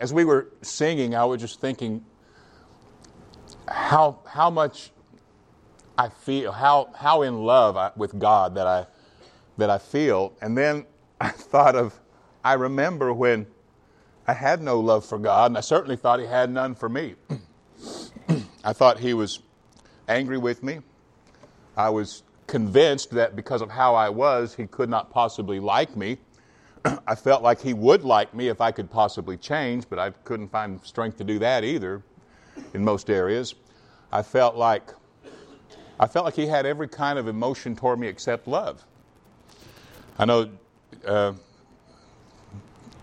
as we were singing, I was just thinking how, how much I feel, how, how in love I, with God that I, that I feel. And then I thought of, I remember when I had no love for God, and I certainly thought He had none for me. I thought He was angry with me. I was convinced that because of how I was, He could not possibly like me. I felt like He would like me if I could possibly change, but I couldn't find strength to do that either in most areas. I felt like I felt like he had every kind of emotion toward me except love. I know uh,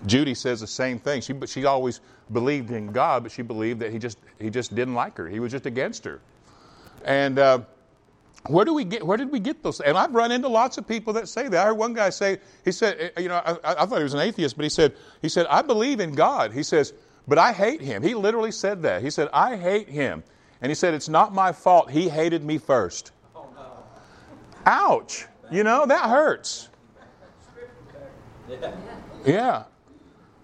Judy says the same thing. She, she always believed in God, but she believed that he just, he just didn't like her. He was just against her. And uh, where do we get? Where did we get those? And I've run into lots of people that say that. I heard one guy say, he said, eh, you know, I, I thought he was an atheist, but he said, he said, I believe in God. He says, but I hate him. He literally said that. He said, I hate him. And he said, It's not my fault. He hated me first. Oh, no. Ouch. You know, that hurts. Yeah.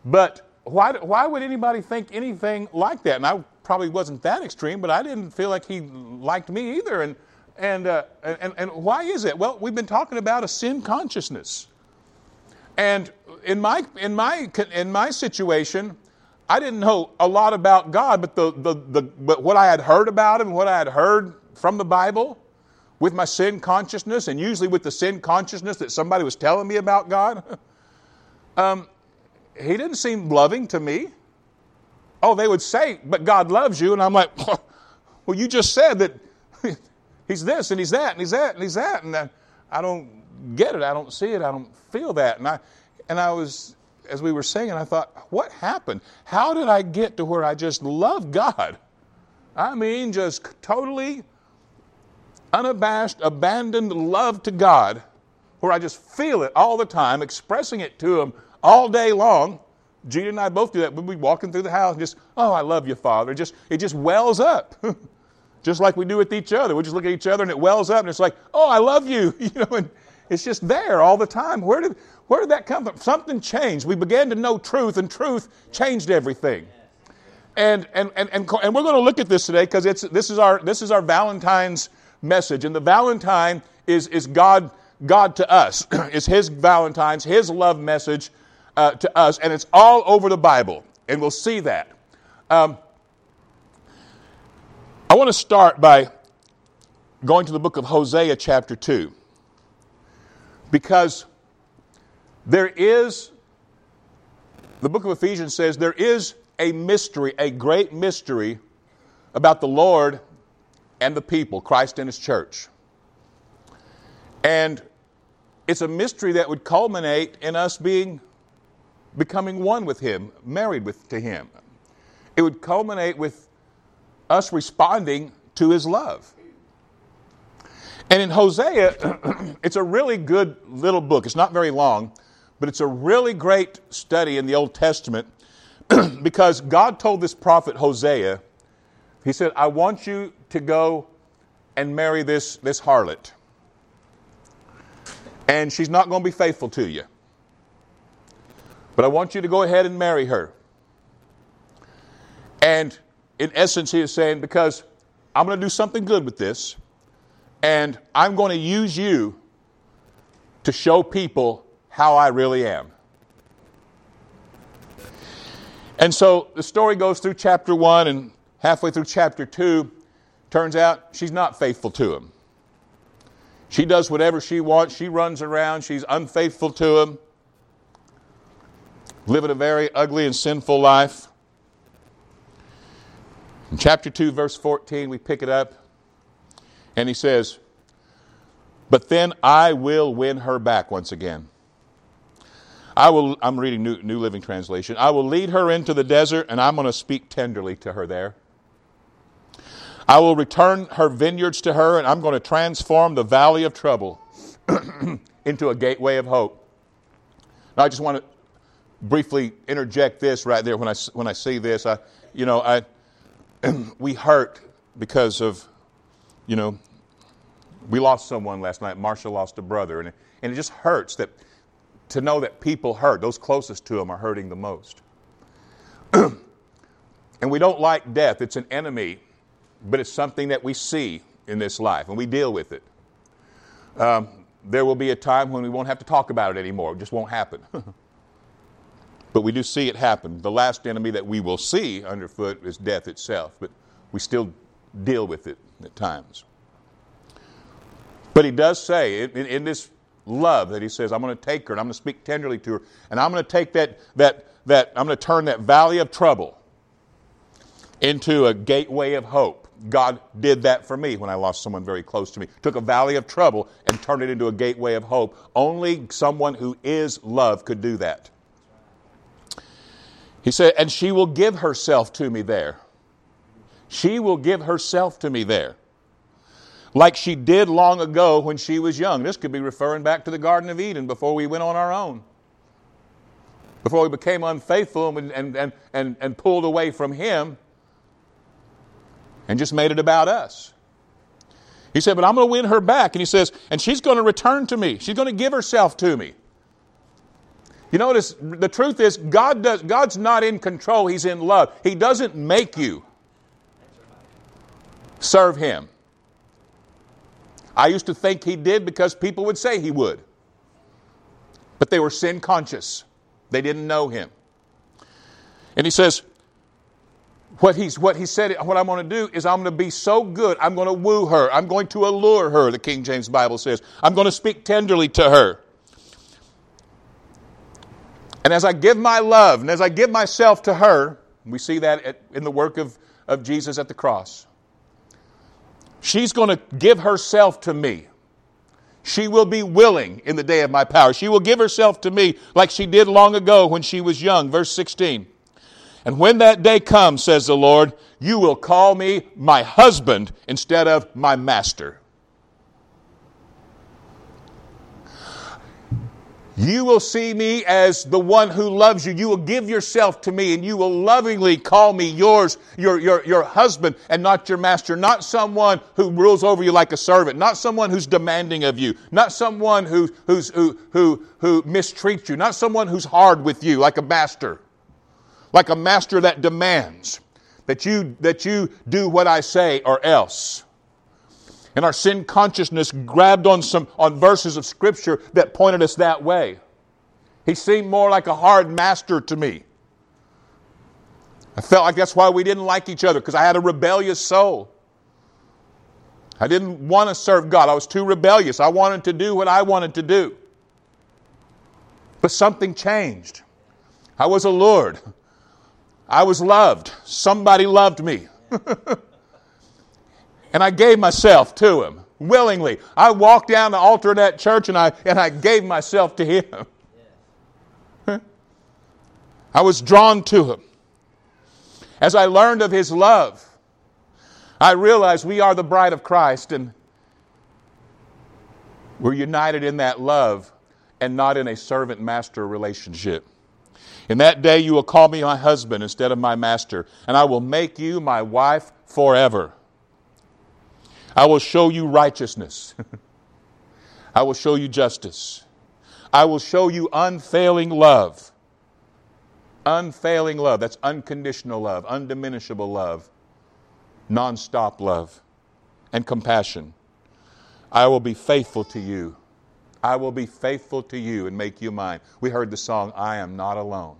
But why, why would anybody think anything like that? And I probably wasn't that extreme, but I didn't feel like he liked me either. And, and, uh, and, and why is it? Well, we've been talking about a sin consciousness. And in my, in my, in my situation, I didn't know a lot about God, but, the, the, the, but what I had heard about Him, what I had heard from the Bible, with my sin consciousness, and usually with the sin consciousness that somebody was telling me about God, um, He didn't seem loving to me. Oh, they would say, but God loves you. And I'm like, well, you just said that He's this and He's that and He's that and He's that. And I, I don't get it. I don't see it. I don't feel that. And I, and I was as we were singing, I thought, what happened? How did I get to where I just love God? I mean, just totally unabashed, abandoned love to God, where I just feel it all the time, expressing it to Him all day long. Gina and I both do that. We'll be walking through the house and just, oh, I love you, Father. Just, it just wells up. just like we do with each other. We just look at each other and it wells up and it's like, oh, I love you. You know, and it's just there all the time. Where did, where did that come from? Something changed. We began to know truth, and truth changed everything. And, and, and, and, and we're going to look at this today because this, is our, this is our Valentine's message. And the Valentine is, is God, God to us, is His Valentine's, His love message uh, to us. And it's all over the Bible. And we'll see that. Um, I want to start by going to the book of Hosea, chapter 2. Because there is, the book of Ephesians says, there is a mystery, a great mystery about the Lord and the people, Christ and His church. And it's a mystery that would culminate in us being becoming one with Him, married with, to Him. It would culminate with us responding to His love. And in Hosea, it's a really good little book. It's not very long, but it's a really great study in the Old Testament because God told this prophet Hosea, He said, I want you to go and marry this, this harlot. And she's not going to be faithful to you. But I want you to go ahead and marry her. And in essence, he is saying, because I'm going to do something good with this, and I'm going to use you to show people how I really am. And so the story goes through chapter 1 and halfway through chapter 2. Turns out she's not faithful to him. She does whatever she wants. She runs around. She's unfaithful to him. Living a very ugly and sinful life. In chapter 2, verse 14, we pick it up. And he says, But then I will win her back once again. I will, I'm reading New, New Living Translation. I will lead her into the desert, and I'm going to speak tenderly to her there. I will return her vineyards to her, and I'm going to transform the valley of trouble into a gateway of hope. Now, I just want to briefly interject this right there when I, when I see this. I, you know, I, we hurt because of, you know, we lost someone last night. Marsha lost a brother, and it, and it just hurts that to know that people hurt, those closest to them are hurting the most. And we don't like death, it's an enemy, but it's something that we see in this life and we deal with it. Um, there will be a time when we won't have to talk about it anymore, it just won't happen. but we do see it happen. The last enemy that we will see underfoot is death itself, but we still deal with it at times. But he does say in, in this love that he says, I'm going to take her and I'm going to speak tenderly to her, and I'm going to take that, that, that I'm going to turn that valley of trouble into a gateway of hope. God did that for me when I lost someone very close to me. Took a valley of trouble and turned it into a gateway of hope. Only someone who is love could do that. He said, and she will give herself to me there. She will give herself to me there. Like she did long ago when she was young. This could be referring back to the Garden of Eden before we went on our own. Before we became unfaithful and, and, and, and, and pulled away from Him and just made it about us. He said, But I'm going to win her back. And he says, And she's going to return to me. She's going to give herself to me. You notice the truth is God does God's not in control, He's in love. He doesn't make you serve Him. I used to think He did because people would say He would. But they were sin conscious. They didn't know Him. And He says, what, he's, what he said, what I'm going to do is I'm going to be so good, I'm going to woo her. I'm going to allure her, the King James Bible says. I'm going to speak tenderly to her. And as I give my love and as I give myself to her, we see that at, in the work of, of Jesus at the cross. She's going to give herself to me. She will be willing in the day of my power. She will give herself to me like she did long ago when she was young. Verse 16. And when that day comes, says the Lord, you will call me my husband instead of my master. You will see me as the one who loves you. You will give yourself to me and you will lovingly call me yours, your, your, your husband and not your master. Not someone who rules over you like a servant. Not someone who's demanding of you. Not someone who, who's, who, who, who mistreats you. Not someone who's hard with you like a master like a master that demands that you, that you do what I say or else. And our sin consciousness grabbed on some on verses of scripture that pointed us that way. He seemed more like a hard master to me. I felt like that's why we didn't like each other, because I had a rebellious soul. I didn't want to serve God. I was too rebellious. I wanted to do what I wanted to do. But something changed. I was allured. I was loved. Somebody loved me. and I gave myself to him willingly. I walked down the altar of that church and I, and I gave myself to him. I was drawn to him. As I learned of his love, I realized we are the bride of Christ and we're united in that love and not in a servant master relationship. In that day you will call me my husband instead of my master, and I will make you my wife forever. I will show you righteousness. I will show you justice. I will show you unfailing love. Unfailing love. That's unconditional love, undiminishable love, nonstop love, and compassion. I will be faithful to you I will be faithful to you and make you mine. We heard the song, I am not alone.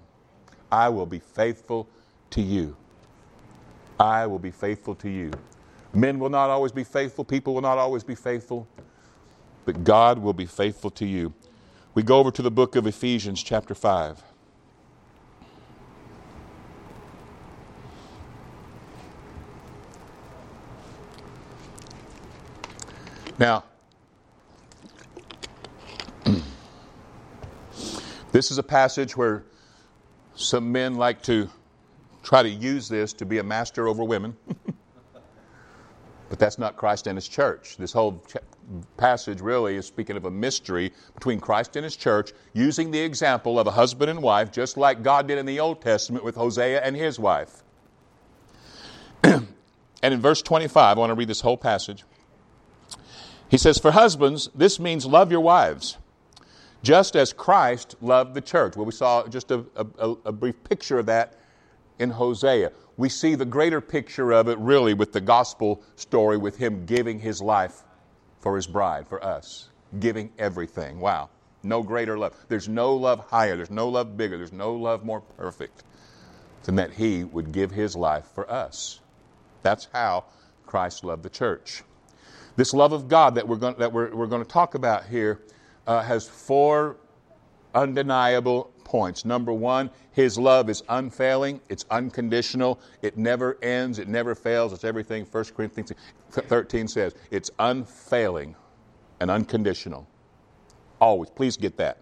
I will be faithful to you. I will be faithful to you. Men will not always be faithful, people will not always be faithful, but God will be faithful to you. We go over to the book of Ephesians, chapter 5. Now, This is a passage where some men like to try to use this to be a master over women. but that's not Christ and his church. This whole ch- passage really is speaking of a mystery between Christ and his church, using the example of a husband and wife, just like God did in the Old Testament with Hosea and his wife. and in verse 25, I want to read this whole passage. He says, For husbands, this means love your wives just as Christ loved the church. Well, we saw just a, a, a brief picture of that in Hosea. We see the greater picture of it really with the gospel story with him giving his life for his bride, for us, giving everything. Wow. No greater love. There's no love higher. There's no love bigger. There's no love more perfect than that he would give his life for us. That's how Christ loved the church. This love of God that we're going, that we're, we're going to talk about here uh, has four undeniable points. Number one, his love is unfailing, it's unconditional, it never ends, it never fails. It's everything 1 Corinthians 13 says. It's unfailing and unconditional. Always. Please get that.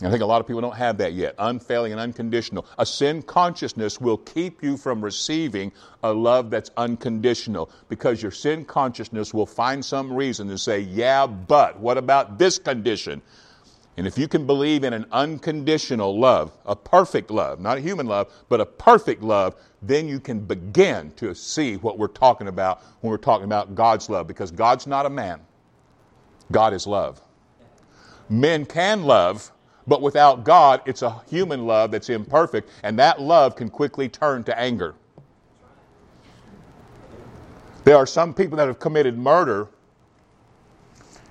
I think a lot of people don't have that yet. Unfailing and unconditional. A sin consciousness will keep you from receiving a love that's unconditional because your sin consciousness will find some reason to say, yeah, but what about this condition? And if you can believe in an unconditional love, a perfect love, not a human love, but a perfect love, then you can begin to see what we're talking about when we're talking about God's love because God's not a man. God is love. Men can love, but without God, it's a human love that's imperfect, and that love can quickly turn to anger. There are some people that have committed murder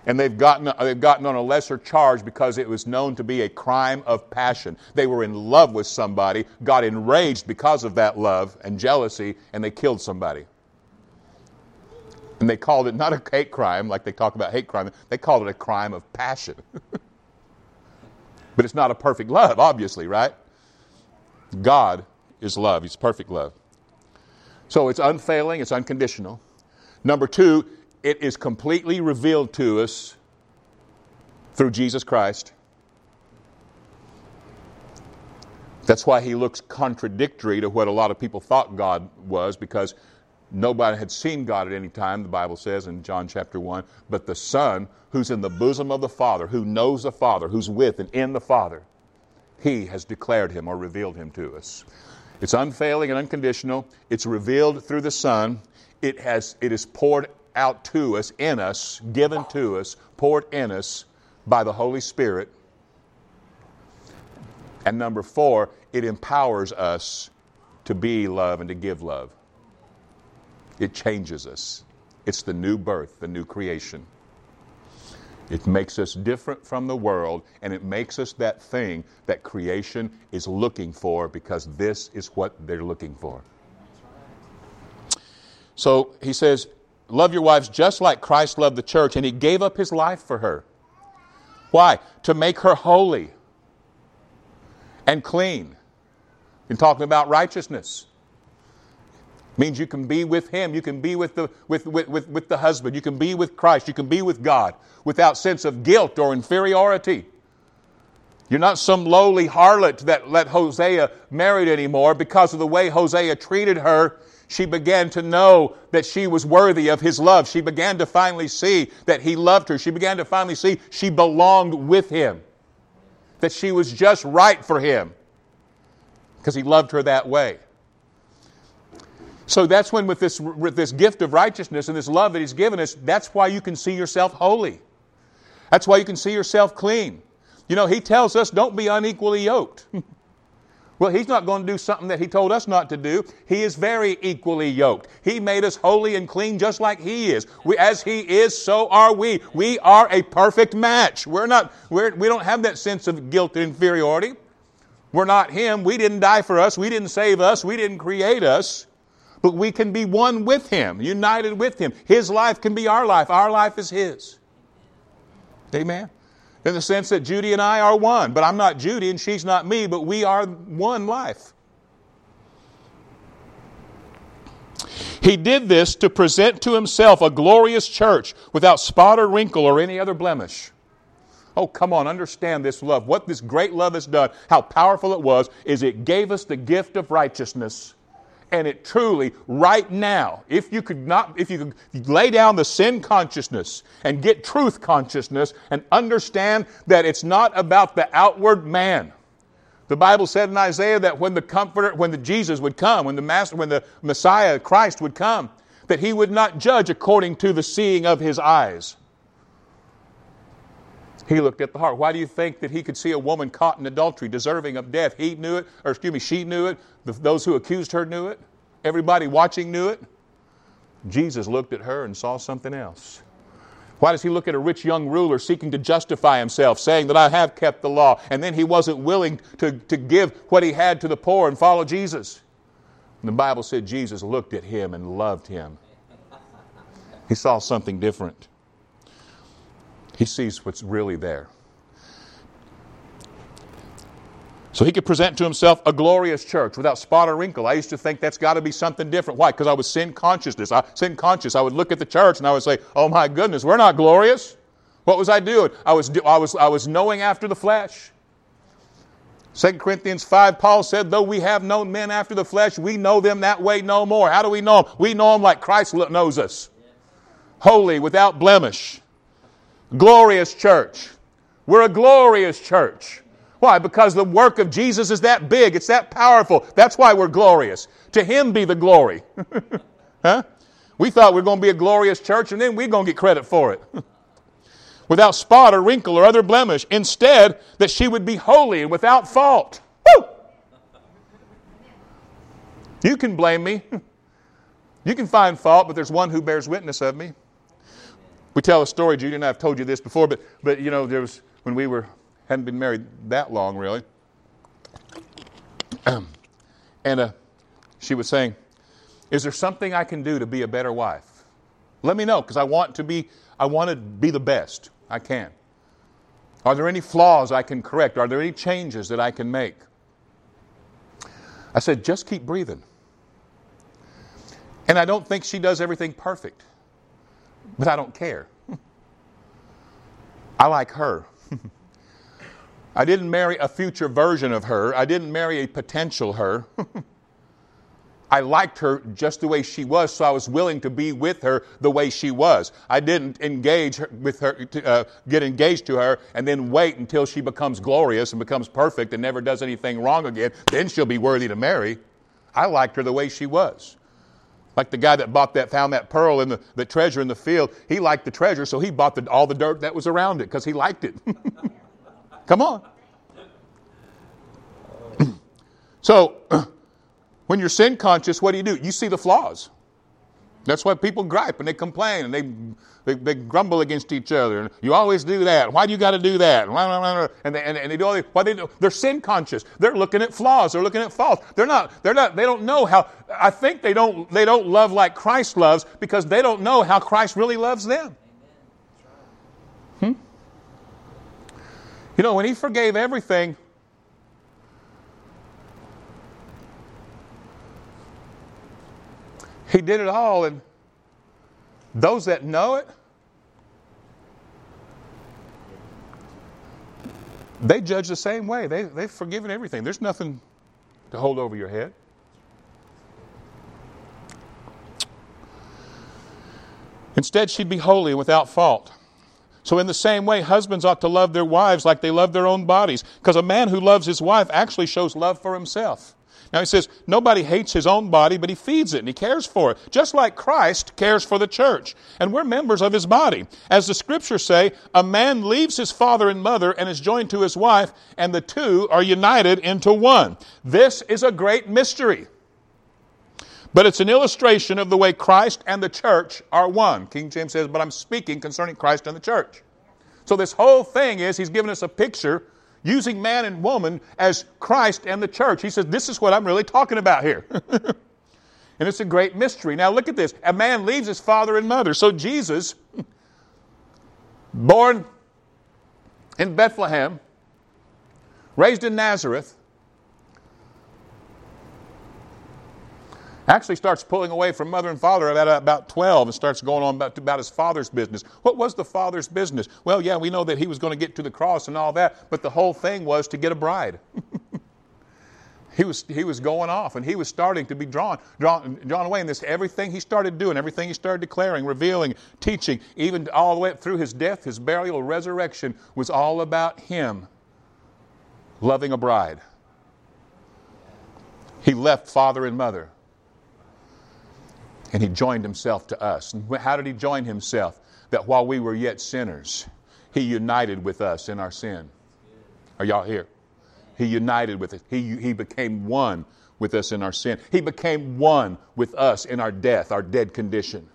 and they've gotten, they've gotten on a lesser charge because it was known to be a crime of passion. They were in love with somebody, got enraged because of that love and jealousy, and they killed somebody. And they called it not a hate crime like they talk about hate crime, they called it a crime of passion. but it's not a perfect love, obviously, right? God is love, He's perfect love. So it's unfailing, it's unconditional. Number two, it is completely revealed to us through Jesus Christ. That's why he looks contradictory to what a lot of people thought God was, because nobody had seen God at any time, the Bible says in John chapter 1, but the Son, who's in the bosom of the Father, who knows the Father, who's with and in the Father, he has declared him or revealed him to us. It's unfailing and unconditional. It's revealed through the Son. It has it is poured out to us, in us, given to us, poured in us by the Holy Spirit. And number four, it empowers us to be love and to give love. It changes us. It's the new birth, the new creation. It makes us different from the world, and it makes us that thing that creation is looking for because this is what they're looking for. So he says, Love your wives just like Christ loved the church, and he gave up his life for her. Why? To make her holy and clean. In talking about righteousness. Means you can be with him, you can be with the, with, with, with, with the husband, you can be with Christ, you can be with God without sense of guilt or inferiority. You're not some lowly harlot that let Hosea married anymore because of the way Hosea treated her she began to know that she was worthy of his love. She began to finally see that he loved her. She began to finally see she belonged with him, that she was just right for him because he loved her that way. So that's when, with this, with this gift of righteousness and this love that he's given us, that's why you can see yourself holy. That's why you can see yourself clean. You know, he tells us don't be unequally yoked. Well, He's not going to do something that He told us not to do. He is very equally yoked. He made us holy and clean just like He is. We, as He is, so are we. We are a perfect match. We're not, we're, we don't have that sense of guilt and inferiority. We're not Him. We didn't die for us. We didn't save us. We didn't create us. But we can be one with Him, united with Him. His life can be our life. Our life is His. Amen in the sense that Judy and I are one. But I'm not Judy and she's not me, but we are one life. He did this to present to himself a glorious church without spot or wrinkle or any other blemish. Oh, come on, understand this love. What this great love has done, how powerful it was, is it gave us the gift of righteousness and it truly, right now, if you could not, if you could lay down the sin consciousness and get truth consciousness and understand that it's not about the outward man. The Bible said in Isaiah that when the comforter, when the Jesus would come, when the master, when the Messiah, Christ would come, that he would not judge according to the seeing of his eyes. He looked at the heart. Why do you think that he could see a woman caught in adultery, deserving of death? He knew it, or excuse me, she knew it. The, those who accused her knew it. Everybody watching knew it. Jesus looked at her and saw something else. Why does he look at a rich young ruler seeking to justify himself, saying that I have kept the law, and then he wasn't willing to, to give what he had to the poor and follow Jesus? And the Bible said Jesus looked at him and loved him. He saw something different. He sees what's really there. So he could present to himself a glorious church without spot or wrinkle. I used to think that's got to be something different. Why? Because I was sin consciousness. I sin conscious. I would look at the church and I would say, "Oh my goodness, we're not glorious." What was I doing? I was I was I was knowing after the flesh. 2 Corinthians 5, Paul said, Though we have known men after the flesh, we know them that way no more. How do we know them? We know them like Christ knows us. Holy, without blemish. Glorious church. We're a glorious church. Why? Because the work of Jesus is that big, it's that powerful. That's why we're glorious. To Him be the glory. huh? We thought we were going to be a glorious church and then we're going to get credit for it. without spot or wrinkle or other blemish. Instead, that she would be holy and without fault. Woo! You can blame me. You can find fault, but there's one who bears witness of me. We tell a story, Judy and I have told you this before, but, but you know, there was when we were hadn't been married that long, really. and uh, she was saying, Is there something I can do to be a better wife? Let me know, because I want to be, I want to be the best I can. Are there any flaws I can correct? Are there any changes that I can make? I said, just keep breathing. And I don't think she does everything perfect, but I don't care. I like her. I didn't marry a future version of her. I didn't marry a potential her. I liked her just the way she was, so I was willing to be with her the way she was. I didn't engage her, with her, to, uh, get engaged to her, and then wait until she becomes glorious and becomes perfect and never does anything wrong again. Then she'll be worthy to marry. I liked her the way she was. Like the guy that bought that, found that pearl in the, the treasure in the field. He liked the treasure, so he bought the, all the dirt that was around it because he liked it. Come on. so, when you're sin conscious, what do you do? You see the flaws. That's why people gripe and they complain and they, they, they grumble against each other. And you always do that. Why do you got to do that? And they, and, and they do all why they do, they're sin conscious. They're looking at flaws. They're looking at faults. They're not, they're not, they don't know how, I think they don't, they don't love like Christ loves because they don't know how Christ really loves them. Hmm? You know, when he forgave everything, he did it all, and those that know it, they judge the same way. They, they've forgiven everything. There's nothing to hold over your head. Instead, she'd be holy and without fault. So, in the same way, husbands ought to love their wives like they love their own bodies, because a man who loves his wife actually shows love for himself. Now, he says, nobody hates his own body, but he feeds it and he cares for it, just like Christ cares for the church. And we're members of his body. As the scriptures say, a man leaves his father and mother and is joined to his wife, and the two are united into one. This is a great mystery. But it's an illustration of the way Christ and the church are one. King James says, But I'm speaking concerning Christ and the church. So this whole thing is he's given us a picture using man and woman as Christ and the church. He says, This is what I'm really talking about here. and it's a great mystery. Now look at this. A man leaves his father and mother. So Jesus, born in Bethlehem, raised in Nazareth, actually starts pulling away from mother and father at about 12 and starts going on about, about his father's business. What was the father's business? Well, yeah, we know that he was going to get to the cross and all that, but the whole thing was to get a bride. he was, he was going off and he was starting to be drawn, drawn, drawn away in this. Everything he started doing, everything he started declaring, revealing, teaching, even all the way through his death, his burial, resurrection, was all about him loving a bride. He left father and mother and he joined himself to us. How did he join himself? That while we were yet sinners, He united with us in our sin. Are y'all here? He united with us. He, he became one with us in our sin. He became one with us in our death, our dead condition.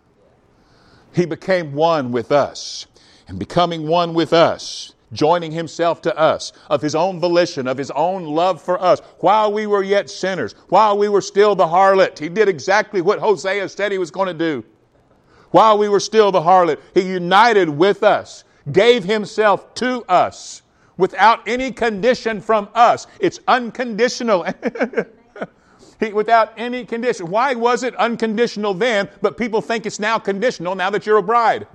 He became one with us. And becoming one with us, joining himself to us of his own volition, of his own love for us, while we were yet sinners, while we were still the harlot. He did exactly what Hosea said he was going to do. While we were still the harlot, he united with us, gave himself to us without any condition from us. It's unconditional. he, without any condition. Why was it unconditional then, but people think it's now conditional now that you're a bride?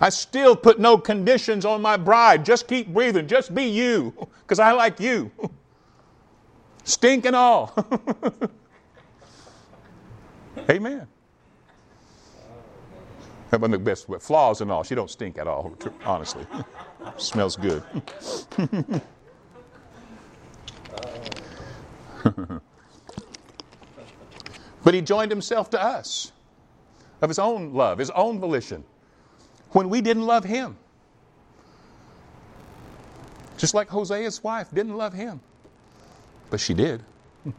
I still put no conditions on my bride. Just keep breathing. Just be you, because I like you. Stink and all. Amen. Wasn't the best with flaws and all. She don't stink at all, honestly. Smells good. but he joined himself to us of his own love, his own volition, when we didn't love him. Just like Hosea's wife didn't love him, but she did.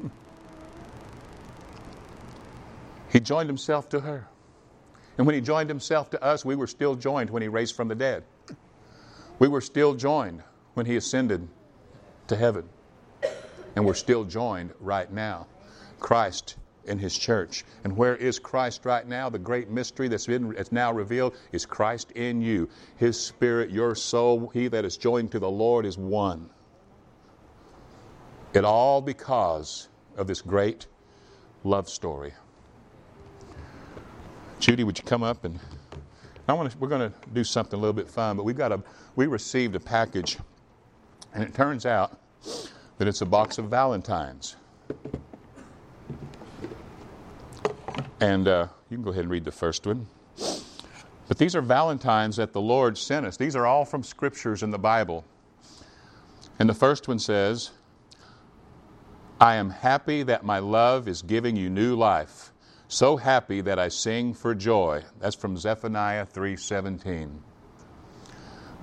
he joined himself to her. And when he joined himself to us, we were still joined when he raised from the dead. We were still joined when he ascended to heaven. And we're still joined right now. Christ in his church. And where is Christ right now? The great mystery that's been that's now revealed is Christ in you. His spirit, your soul, he that is joined to the Lord is one. It all because of this great love story. Judy, would you come up and I want to, we're going to do something a little bit fun, but we've got a we received a package, and it turns out that it's a box of Valentines. And uh, you can go ahead and read the first one. But these are Valentines that the Lord sent us. These are all from scriptures in the Bible. And the first one says, I am happy that my love is giving you new life so happy that I sing for joy. That's from Zephaniah 3:17.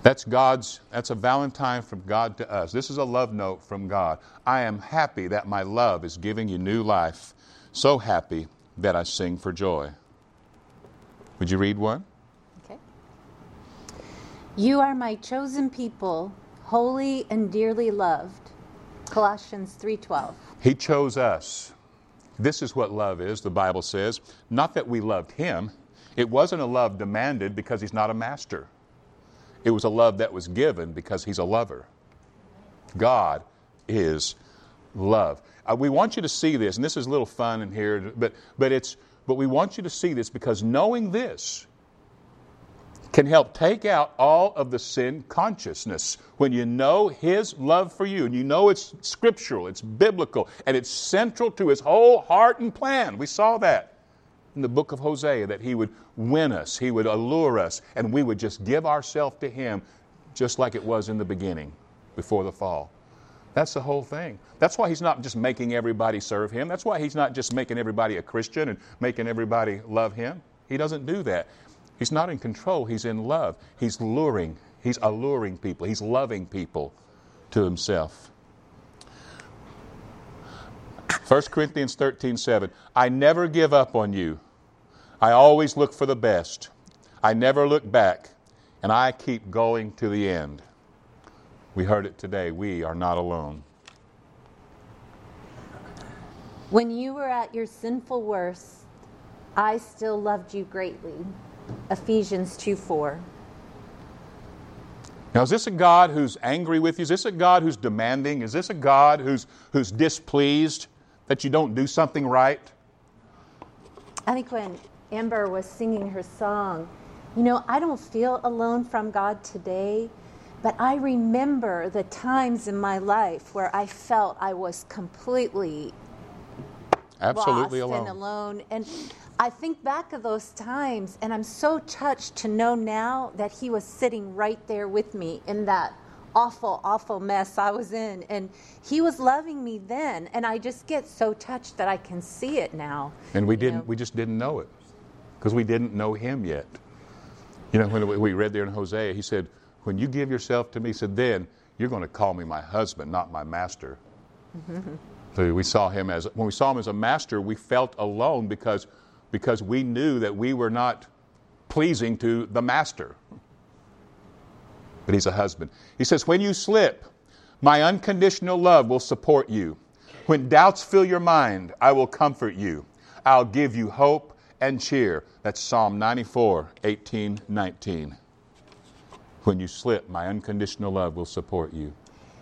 That's God's that's a valentine from God to us. This is a love note from God. I am happy that my love is giving you new life. So happy that I sing for joy. Would you read one? Okay. You are my chosen people, holy and dearly loved. Colossians 3:12. He chose us. This is what love is, the Bible says. Not that we loved him. It wasn't a love demanded because he's not a master. It was a love that was given because he's a lover. God is love. Uh, we want you to see this, and this is a little fun in here, but, but, it's, but we want you to see this because knowing this, can help take out all of the sin consciousness. When you know His love for you, and you know it's scriptural, it's biblical, and it's central to His whole heart and plan. We saw that in the book of Hosea that He would win us, He would allure us, and we would just give ourselves to Him just like it was in the beginning before the fall. That's the whole thing. That's why he's not just making everybody serve him. That's why he's not just making everybody a Christian and making everybody love him. He doesn't do that. He's not in control, he's in love. He's luring, he's alluring people, he's loving people to himself. 1 Corinthians 13 7. I never give up on you. I always look for the best. I never look back, and I keep going to the end. We heard it today. We are not alone. When you were at your sinful worst, I still loved you greatly. Ephesians 2 4. Now, is this a God who's angry with you? Is this a God who's demanding? Is this a God who's, who's displeased that you don't do something right? I think when Amber was singing her song, you know, I don't feel alone from God today, but I remember the times in my life where I felt I was completely absolutely lost alone. and alone. And I think back of those times, and I'm so touched to know now that he was sitting right there with me in that awful, awful mess I was in. And he was loving me then. And I just get so touched that I can see it now. And we didn't, know? we just didn't know it because we didn't know him yet. You know, when we read there in Hosea, he said, When you give yourself to me, he said, then you're going to call me my husband, not my master. Mm-hmm. so we saw him as, when we saw him as a master, we felt alone because, because we knew that we were not pleasing to the master. But he's a husband. He says, When you slip, my unconditional love will support you. When doubts fill your mind, I will comfort you. I'll give you hope and cheer. That's Psalm 94, 18, 19. When you slip, my unconditional love will support you.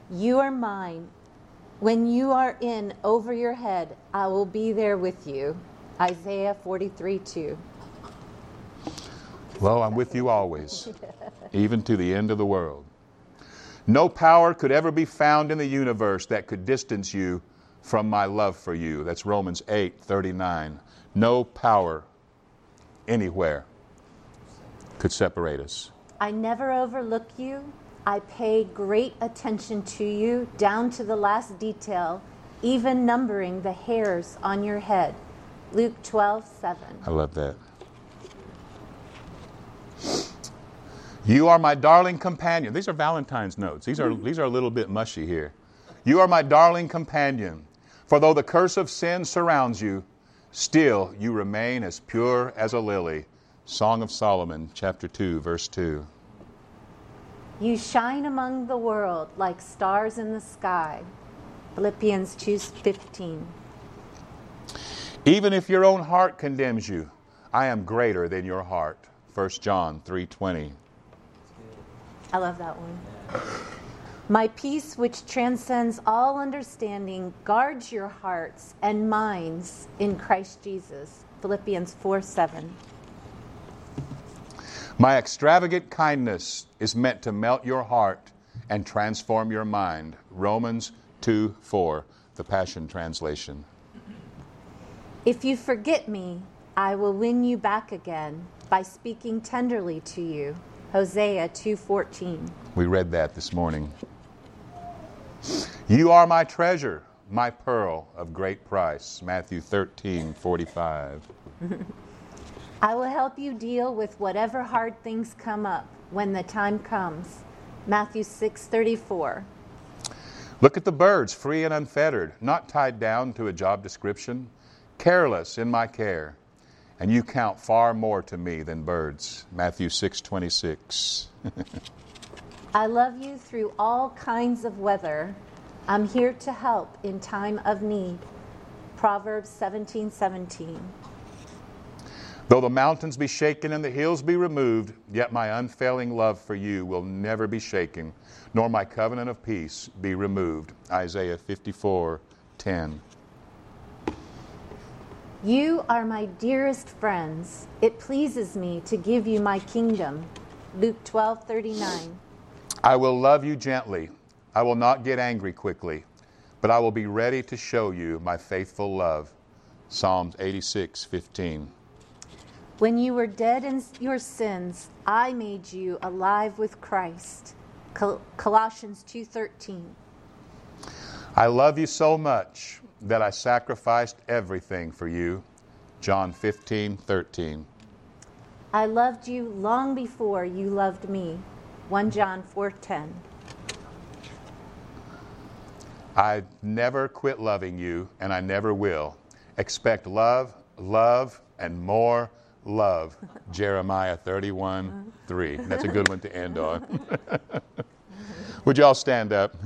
You are mine. When you are in over your head, I will be there with you. Isaiah 43, 2. Well, I'm with you always, even to the end of the world. No power could ever be found in the universe that could distance you from my love for you. That's Romans 8 39. No power anywhere could separate us. I never overlook you. I pay great attention to you, down to the last detail, even numbering the hairs on your head. Luke 12 7. I love that. You are my darling companion. These are Valentine's notes. These are, these are a little bit mushy here. You are my darling companion. For though the curse of sin surrounds you, still you remain as pure as a lily. Song of Solomon, chapter 2, verse 2. You shine among the world like stars in the sky. Philippians 2:15. Even if your own heart condemns you, I am greater than your heart. 1 John 3:20. I love that one. My peace, which transcends all understanding, guards your hearts and minds in Christ Jesus. Philippians 4 7. My extravagant kindness is meant to melt your heart and transform your mind. Romans 2 4, the Passion Translation. If you forget me, I will win you back again by speaking tenderly to you. Hosea 2:14. We read that this morning. You are my treasure, my pearl of great price. Matthew 13:45. I will help you deal with whatever hard things come up when the time comes. Matthew 6:34. Look at the birds, free and unfettered, not tied down to a job description, careless in my care and you count far more to me than birds. Matthew 6:26. I love you through all kinds of weather. I'm here to help in time of need. Proverbs 17:17. 17. Though the mountains be shaken and the hills be removed, yet my unfailing love for you will never be shaken, nor my covenant of peace be removed. Isaiah 54:10. You are my dearest friends. It pleases me to give you my kingdom. Luke 12:39. I will love you gently. I will not get angry quickly, but I will be ready to show you my faithful love. Psalms 86:15. When you were dead in your sins, I made you alive with Christ. Col- Colossians 2:13. I love you so much that I sacrificed everything for you. John 15:13. I loved you long before you loved me. 1 John 4:10. I never quit loving you and I never will. Expect love, love and more love. Jeremiah 31, 3. That's a good one to end on. Would you all stand up?